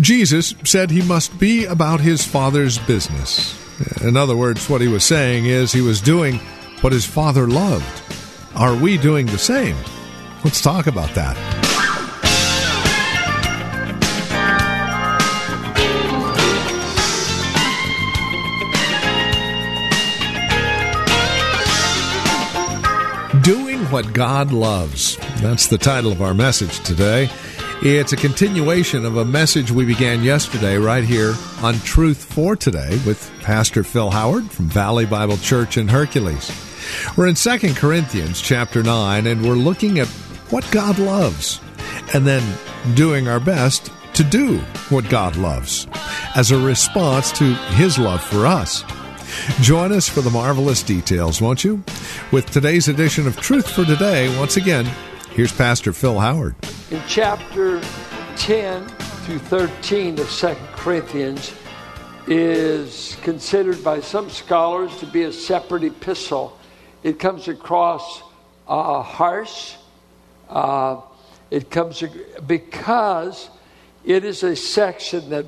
Jesus said he must be about his Father's business. In other words, what he was saying is he was doing what his Father loved. Are we doing the same? Let's talk about that. Doing what God loves. That's the title of our message today. It's a continuation of a message we began yesterday right here on Truth for Today with Pastor Phil Howard from Valley Bible Church in Hercules. We're in 2 Corinthians chapter 9 and we're looking at what God loves and then doing our best to do what God loves as a response to his love for us. Join us for the marvelous details, won't you? With today's edition of Truth for Today, once again, here's Pastor Phil Howard. In chapter 10 through 13 of 2 Corinthians is considered by some scholars to be a separate epistle. It comes across uh, harsh. Uh, it comes because it is a section that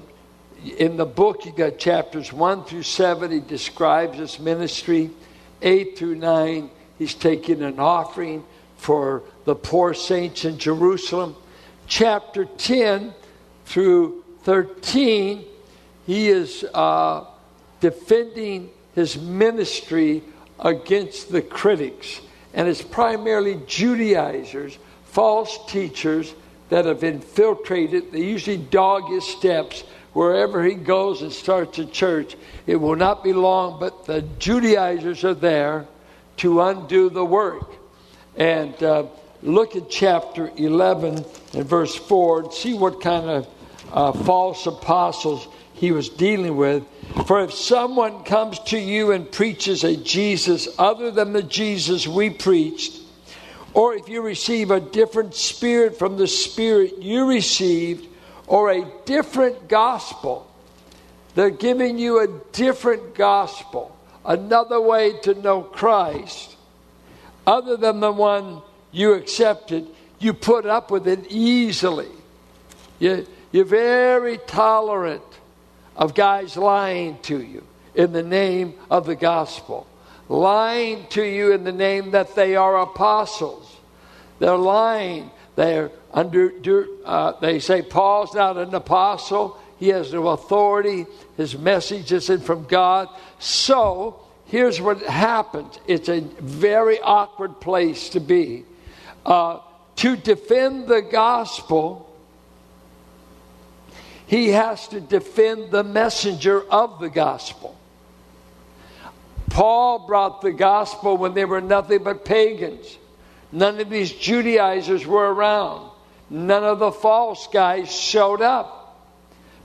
in the book you got chapters 1 through 7 he describes his ministry 8 through 9 he's taking an offering for the poor saints in jerusalem. Chapter 10 through 13 he is uh, defending his ministry against the critics. And it's primarily judaizers false teachers that have infiltrated. They usually dog his steps wherever he goes and starts a church, it will not be long, but the Judaizers are there to undo the work. And uh, look at chapter 11 and verse 4 and see what kind of uh, false apostles he was dealing with. For if someone comes to you and preaches a Jesus other than the Jesus we preached, or if you receive a different spirit from the spirit you received, or a different gospel. They're giving you a different gospel, another way to know Christ, other than the one you accepted. You put up with it easily. You, you're very tolerant of guys lying to you in the name of the gospel, lying to you in the name that they are apostles. They're lying. They're under, uh, they say Paul's not an apostle. He has no authority. His message isn't from God. So here's what happened it's a very awkward place to be. Uh, to defend the gospel, he has to defend the messenger of the gospel. Paul brought the gospel when they were nothing but pagans. None of these Judaizers were around. None of the false guys showed up.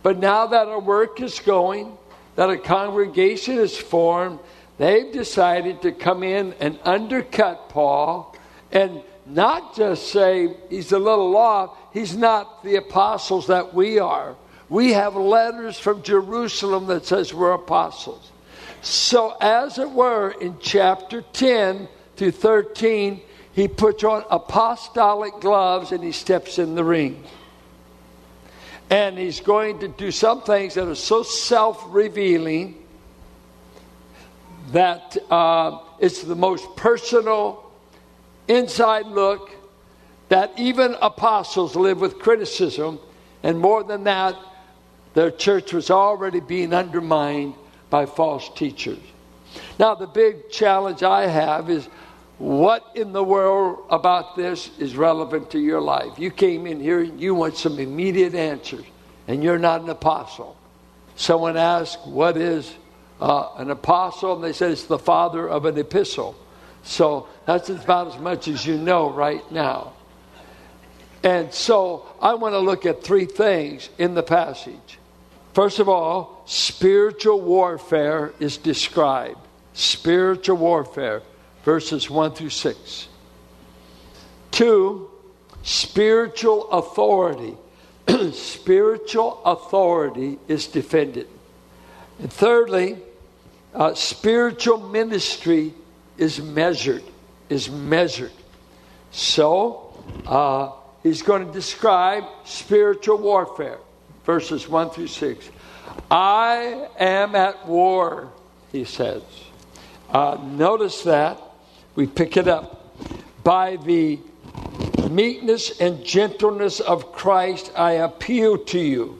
But now that our work is going, that a congregation is formed, they've decided to come in and undercut Paul and not just say he's a little off, he's not the apostles that we are. We have letters from Jerusalem that says we're apostles. So, as it were, in chapter 10 to 13, he puts on apostolic gloves and he steps in the ring. And he's going to do some things that are so self revealing that uh, it's the most personal inside look that even apostles live with criticism. And more than that, their church was already being undermined by false teachers. Now, the big challenge I have is what in the world about this is relevant to your life? You came in here, you want some immediate answers, and you're not an apostle. Someone asked, What is uh, an apostle? And they said, It's the father of an epistle. So that's about as much as you know right now. And so I want to look at three things in the passage. First of all, spiritual warfare is described. Spiritual warfare, verses 1 through 6. Two, spiritual authority. spiritual authority is defended. And thirdly, uh, spiritual ministry is measured. Is measured. So, uh, he's going to describe spiritual warfare, verses 1 through 6. I am at war, he says. Uh, notice that. We pick it up. By the meekness and gentleness of Christ, I appeal to you.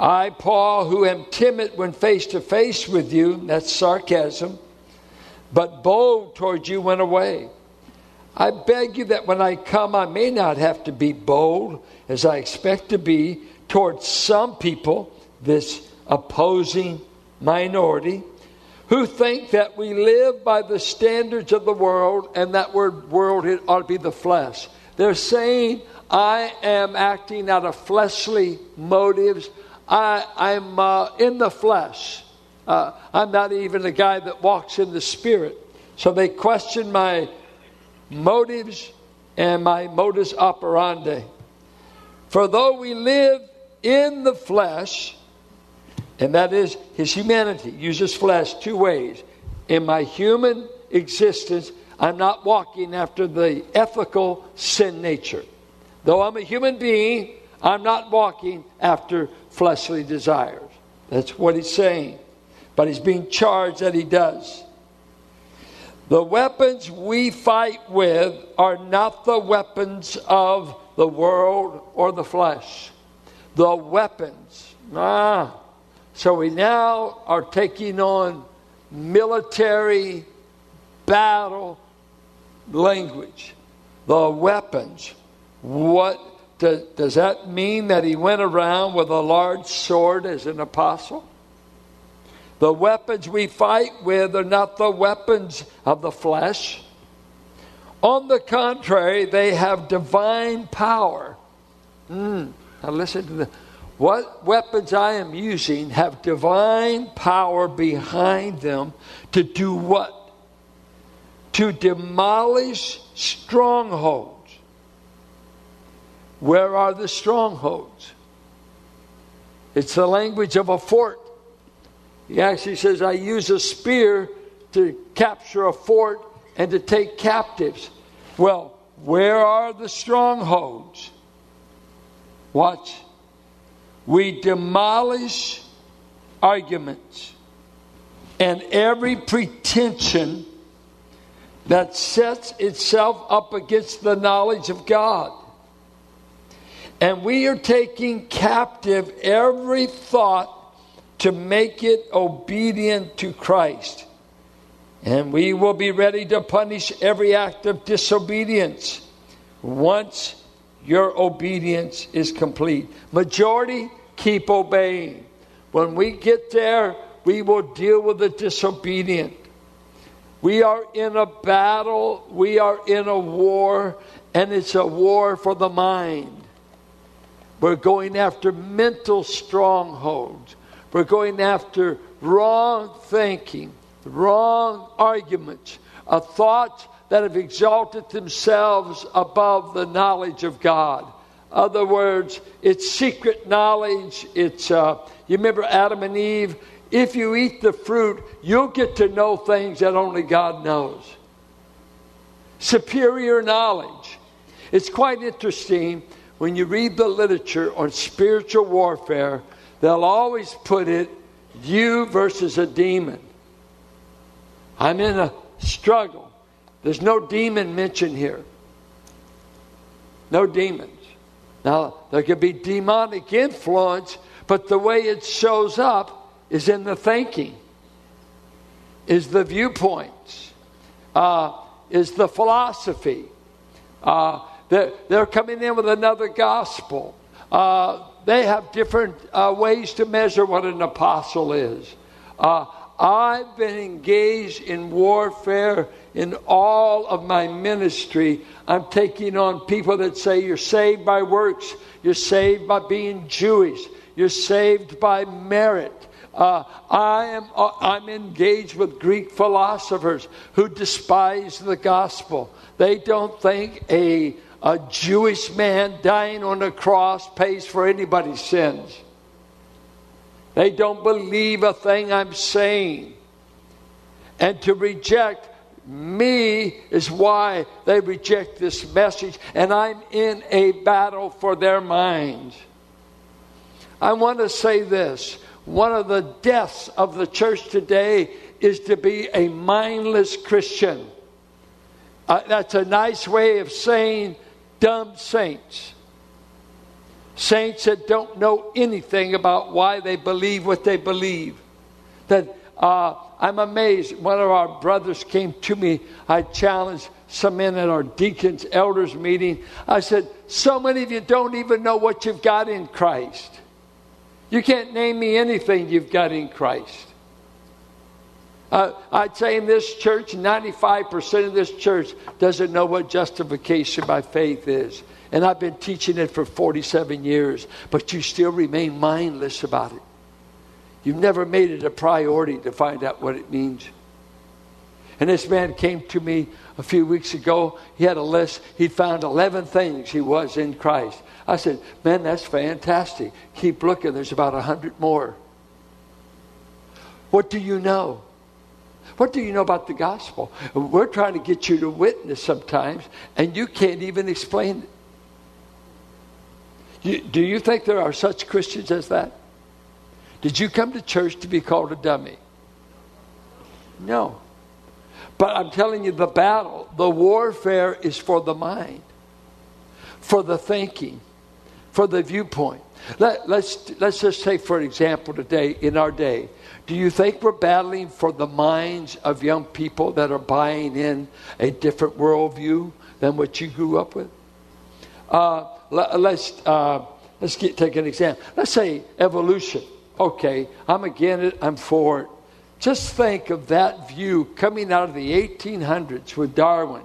I, Paul, who am timid when face to face with you, that's sarcasm, but bold towards you went away. I beg you that when I come, I may not have to be bold as I expect to be towards some people, this opposing minority, who think that we live by the standards of the world, and that word world ought to be the flesh. They're saying, I am acting out of fleshly motives. I, am uh, in the flesh. Uh, I'm not even a guy that walks in the spirit. So they question my motives and my modus operandi. For though we live in the flesh, and that is his humanity, uses flesh two ways. In my human existence, I'm not walking after the ethical sin nature. Though I'm a human being, I'm not walking after fleshly desires. That's what he's saying. But he's being charged that he does. The weapons we fight with are not the weapons of the world or the flesh. The weapons. Ah. So we now are taking on military battle language. The weapons. What does, does that mean that he went around with a large sword as an apostle? The weapons we fight with are not the weapons of the flesh. On the contrary, they have divine power. Mm, now listen to the what weapons I am using have divine power behind them to do what? To demolish strongholds. Where are the strongholds? It's the language of a fort. He actually says, I use a spear to capture a fort and to take captives. Well, where are the strongholds? Watch. We demolish arguments and every pretension that sets itself up against the knowledge of God. And we are taking captive every thought to make it obedient to Christ. And we will be ready to punish every act of disobedience once your obedience is complete. Majority, keep obeying. When we get there, we will deal with the disobedient. We are in a battle, we are in a war, and it's a war for the mind. We're going after mental strongholds. We're going after wrong thinking, wrong arguments, a thoughts that have exalted themselves above the knowledge of God. Other words, it's secret knowledge. It's uh, you remember Adam and Eve. If you eat the fruit, you'll get to know things that only God knows. Superior knowledge. It's quite interesting when you read the literature on spiritual warfare they'll always put it you versus a demon. I'm in a struggle. There's no demon mentioned here. No demons. Now, there could be demonic influence, but the way it shows up is in the thinking, is the viewpoints, uh, is the philosophy. Uh, they're, they're coming in with another gospel. Uh, they have different uh, ways to measure what an apostle is. Uh, I've been engaged in warfare in all of my ministry, I'm taking on people that say you're saved by works, you're saved by being Jewish, you're saved by merit. Uh, I am uh, I'm engaged with Greek philosophers who despise the gospel. They don't think a a Jewish man dying on a cross pays for anybody's sins. They don't believe a thing I'm saying. And to reject me is why they reject this message, and I'm in a battle for their minds. I want to say this one of the deaths of the church today is to be a mindless Christian. Uh, that's a nice way of saying dumb saints. Saints that don't know anything about why they believe what they believe. That uh, I'm amazed. One of our brothers came to me. I challenged some men at our deacons, elders meeting. I said, So many of you don't even know what you've got in Christ. You can't name me anything you've got in Christ. Uh, I'd say in this church, 95% of this church doesn't know what justification by faith is. And I've been teaching it for 47 years, but you still remain mindless about it. You've never made it a priority to find out what it means. And this man came to me a few weeks ago. He had a list. He'd found 11 things he was in Christ. I said, Man, that's fantastic. Keep looking. There's about 100 more. What do you know? What do you know about the gospel? We're trying to get you to witness sometimes, and you can't even explain it. Do you think there are such Christians as that? Did you come to church to be called a dummy? No. But I'm telling you, the battle, the warfare is for the mind, for the thinking, for the viewpoint. Let, let's, let's just take, for example, today, in our day, do you think we're battling for the minds of young people that are buying in a different worldview than what you grew up with? Uh, let, us uh, let's get, take an example. Let's say evolution. Okay, I'm against it. I'm for it. Just think of that view coming out of the 1800s with Darwin.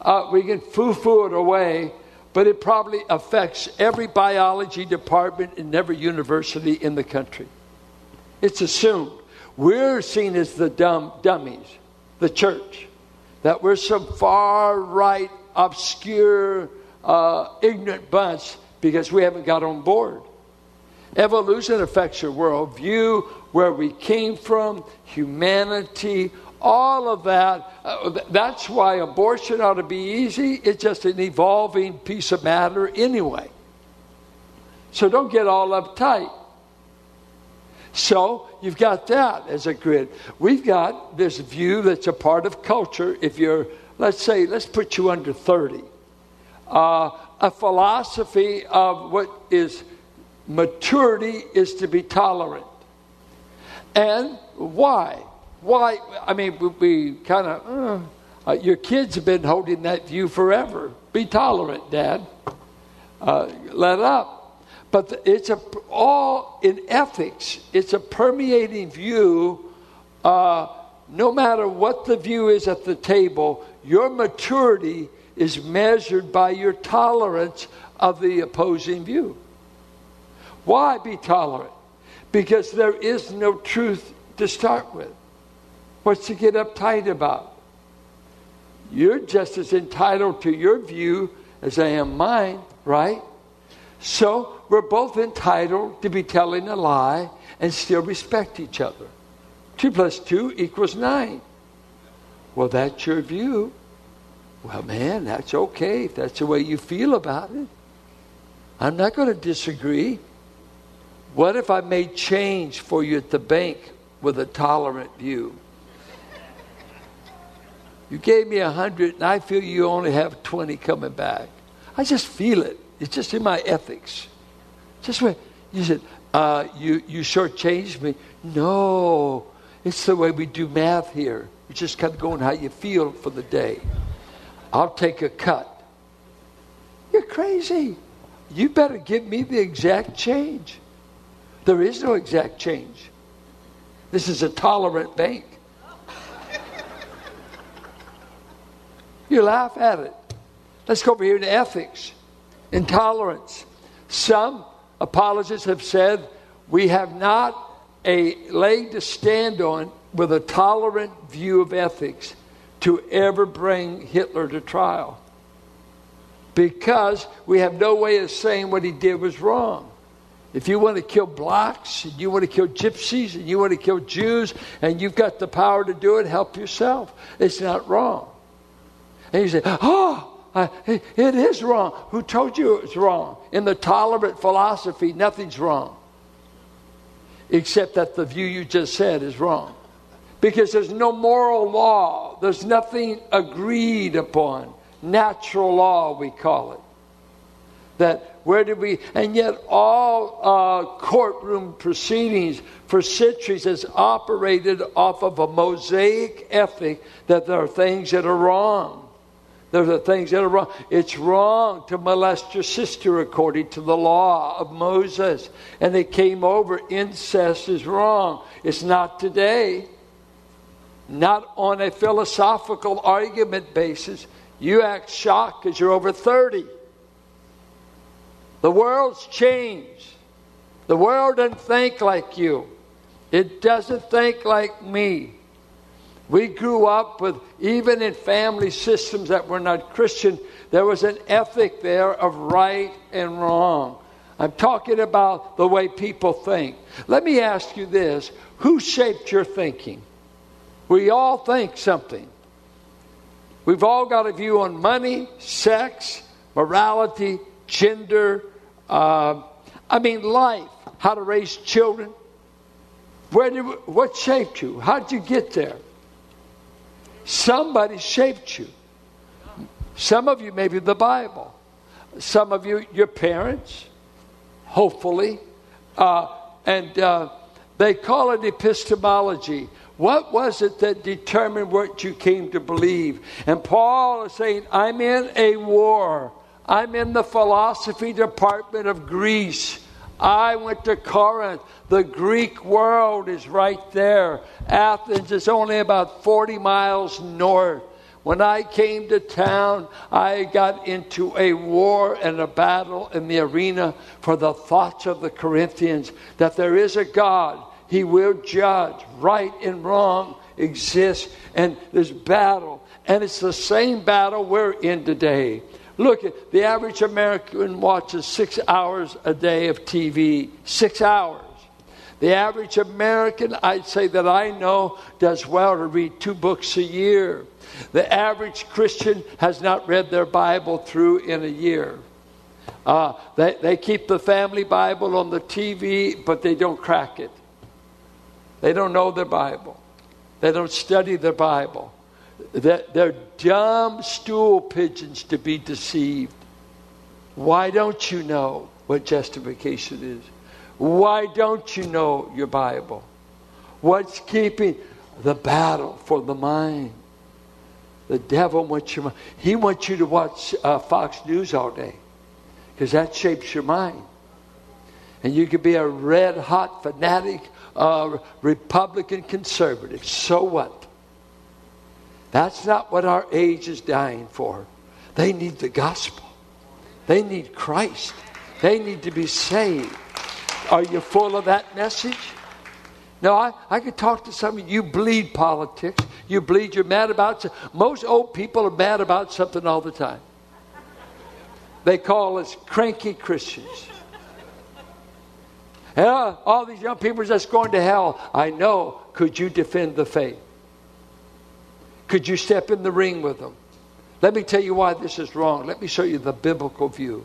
Uh, we can foo-foo it away, but it probably affects every biology department in every university in the country. It's assumed. We're seen as the dumb dummies, the church, that we're some far right, obscure, uh, ignorant bunch because we haven't got on board. Evolution affects your worldview, where we came from, humanity, all of that. Uh, that's why abortion ought to be easy. It's just an evolving piece of matter anyway. So don't get all uptight. So you've got that as a grid. We've got this view that's a part of culture. If you're, let's say, let's put you under 30. Uh, a philosophy of what is maturity is to be tolerant. And why? Why? I mean, we, we kind of, uh, uh, your kids have been holding that view forever. Be tolerant, Dad. Uh, let up. But it's a, all in ethics, it's a permeating view. Uh, no matter what the view is at the table, your maturity is measured by your tolerance of the opposing view. Why be tolerant? Because there is no truth to start with. What's to get uptight about? You're just as entitled to your view as I am mine, right? So we're both entitled to be telling a lie and still respect each other. Two plus two equals nine. Well, that's your view. Well, man, that's okay if that's the way you feel about it. I'm not going to disagree. What if I made change for you at the bank with a tolerant view? You gave me a hundred, and I feel you only have 20 coming back. I just feel it. It's just in my ethics. Just wait. You said, uh, you, you shortchanged me. No, it's the way we do math here. You just of going how you feel for the day. I'll take a cut. You're crazy. You better give me the exact change. There is no exact change. This is a tolerant bank. You laugh at it. Let's go over here to ethics, intolerance. Some apologists have said we have not a leg to stand on with a tolerant view of ethics to ever bring Hitler to trial because we have no way of saying what he did was wrong. If you want to kill blacks, and you want to kill gypsies, and you want to kill Jews, and you've got the power to do it, help yourself. It's not wrong. And you say, oh, it is wrong. Who told you it's wrong? In the tolerant philosophy, nothing's wrong. Except that the view you just said is wrong. Because there's no moral law, there's nothing agreed upon. Natural law, we call it. That where did we, and yet all uh, courtroom proceedings for centuries has operated off of a mosaic ethic that there are things that are wrong. There are things that are wrong. It's wrong to molest your sister according to the law of Moses. And they came over, incest is wrong. It's not today. Not on a philosophical argument basis. You act shocked because you're over 30. The world's changed. The world doesn't think like you, it doesn't think like me. We grew up with, even in family systems that were not Christian, there was an ethic there of right and wrong. I'm talking about the way people think. Let me ask you this who shaped your thinking? We all think something. We've all got a view on money, sex, morality, gender, uh, I mean, life, how to raise children. Where did, what shaped you? How did you get there? Somebody shaped you. Some of you, maybe the Bible. Some of you, your parents, hopefully. Uh, and uh, they call it epistemology. What was it that determined what you came to believe? And Paul is saying, I'm in a war. I'm in the philosophy department of Greece. I went to Corinth. The Greek world is right there. Athens is only about 40 miles north. When I came to town, I got into a war and a battle in the arena for the thoughts of the Corinthians that there is a God. He will judge. Right and wrong exists, and there's battle. And it's the same battle we're in today. Look, at the average American watches six hours a day of TV. Six hours. The average American, I'd say that I know, does well to read two books a year. The average Christian has not read their Bible through in a year. Uh, they, they keep the family Bible on the TV, but they don't crack it. They don't know their Bible. They don't study their Bible that they're dumb stool pigeons to be deceived. Why don't you know what justification is? Why don't you know your Bible? What's keeping the battle for the mind? The devil wants your mind. He wants you to watch uh, Fox News all day because that shapes your mind. And you could be a red hot fanatic, uh, Republican conservative. So what? That's not what our age is dying for. They need the gospel, they need Christ, they need to be saved. Are you full of that message? No, I, I could talk to some of you. Bleed politics. You bleed. You're mad about. Most old people are mad about something all the time. They call us cranky Christians. Yeah, all these young people are just going to hell. I know. Could you defend the faith? Could you step in the ring with them? Let me tell you why this is wrong. Let me show you the biblical view.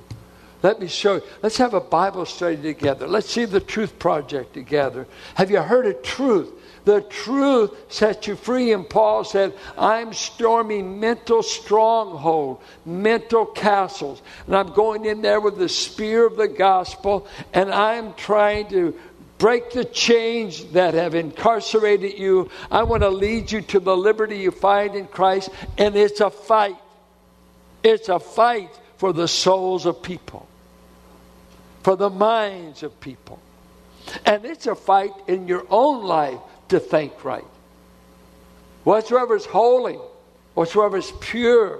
Let me show you. Let's have a Bible study together. Let's see the Truth Project together. Have you heard of truth? The truth sets you free. And Paul said, I'm storming mental stronghold, mental castles. And I'm going in there with the spear of the gospel, and I'm trying to break the chains that have incarcerated you. I want to lead you to the liberty you find in Christ. And it's a fight. It's a fight for the souls of people, for the minds of people. And it's a fight in your own life to think right. Whatsoever is holy, whatsoever is pure,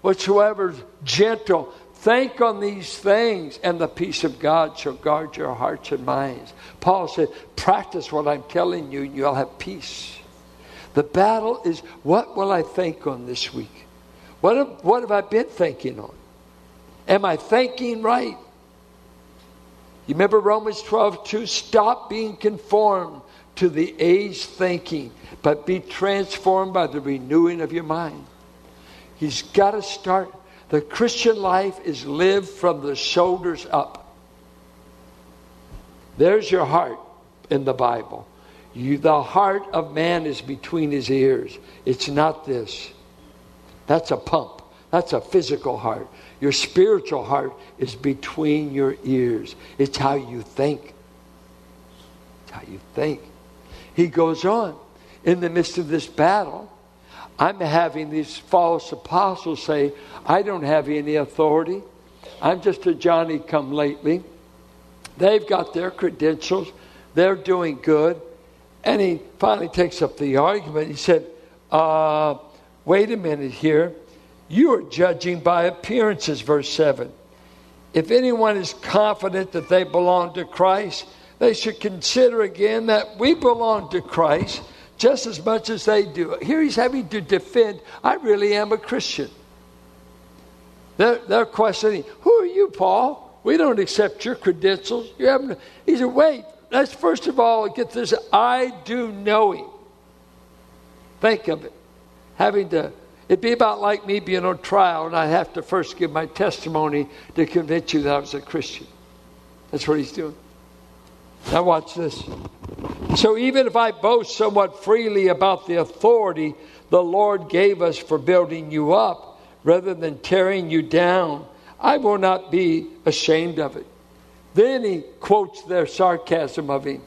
whatsoever is gentle. Think on these things, and the peace of God shall guard your hearts and minds. Paul said, Practice what I'm telling you, and you'll have peace. The battle is what will I think on this week? What have, what have I been thinking on? Am I thinking right? You remember Romans 12 2? Stop being conformed to the age thinking, but be transformed by the renewing of your mind. He's got to start. The Christian life is lived from the shoulders up. There's your heart in the Bible. You, the heart of man is between his ears. It's not this. That's a pump. That's a physical heart. Your spiritual heart is between your ears. It's how you think. It's how you think. He goes on. In the midst of this battle, I'm having these false apostles say, I don't have any authority. I'm just a Johnny come lately. They've got their credentials. They're doing good. And he finally takes up the argument. He said, uh, Wait a minute here. You are judging by appearances, verse 7. If anyone is confident that they belong to Christ, they should consider again that we belong to Christ just as much as they do. Here he's having to defend, I really am a Christian. They're, they're questioning, Who are you, Paul? We don't accept your credentials. You haven't. He said, Wait, let's first of all get this I do knowing. Think of it. Having to It'd be about like me being on trial and I'd have to first give my testimony to convince you that I was a Christian. That's what he's doing. Now, watch this. So, even if I boast somewhat freely about the authority the Lord gave us for building you up rather than tearing you down, I will not be ashamed of it. Then he quotes their sarcasm of him.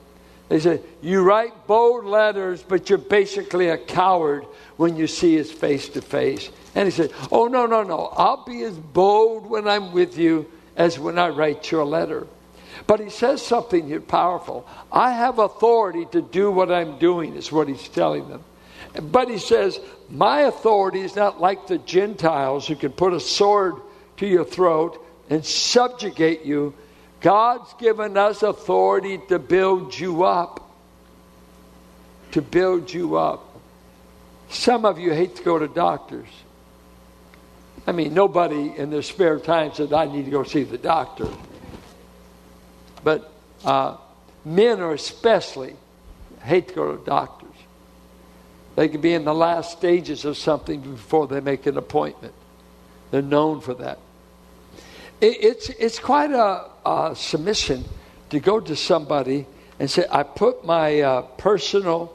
They say, You write bold letters, but you're basically a coward when you see us face to face. And he said, Oh, no, no, no. I'll be as bold when I'm with you as when I write your letter. But he says something here powerful. I have authority to do what I'm doing, is what he's telling them. But he says, My authority is not like the Gentiles who can put a sword to your throat and subjugate you God's given us authority to build you up. To build you up. Some of you hate to go to doctors. I mean, nobody in their spare time said, I need to go see the doctor. But uh, men are especially hate to go to doctors. They can be in the last stages of something before they make an appointment. They're known for that. It, it's, it's quite a, a, submission to go to somebody and say, I put my uh, personal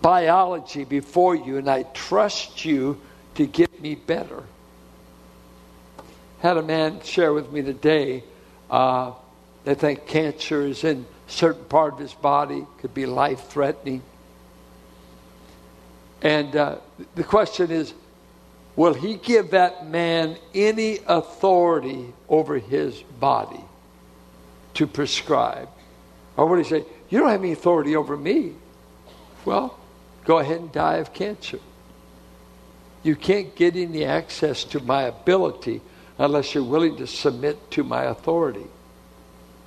biology before you and I trust you to get me better. Had a man share with me today, uh, they think cancer is in a certain part of his body, could be life threatening. And uh, the question is, will he give that man any authority over his body to prescribe? Or would he say, You don't have any authority over me? Well, go ahead and die of cancer. You can't get any access to my ability unless you're willing to submit to my authority.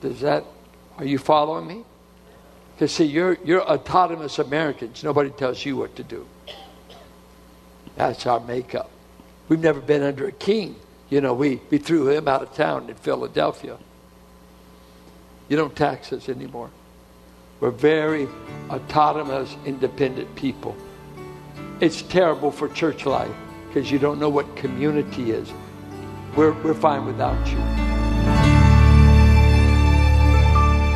Does that, are you following me? Because see, you're, you're autonomous Americans. Nobody tells you what to do. That's our makeup. We've never been under a king. You know, we, we threw him out of town in Philadelphia. You don't tax us anymore. We're very autonomous, independent people. It's terrible for church life because you don't know what community is. We're, we're fine without you.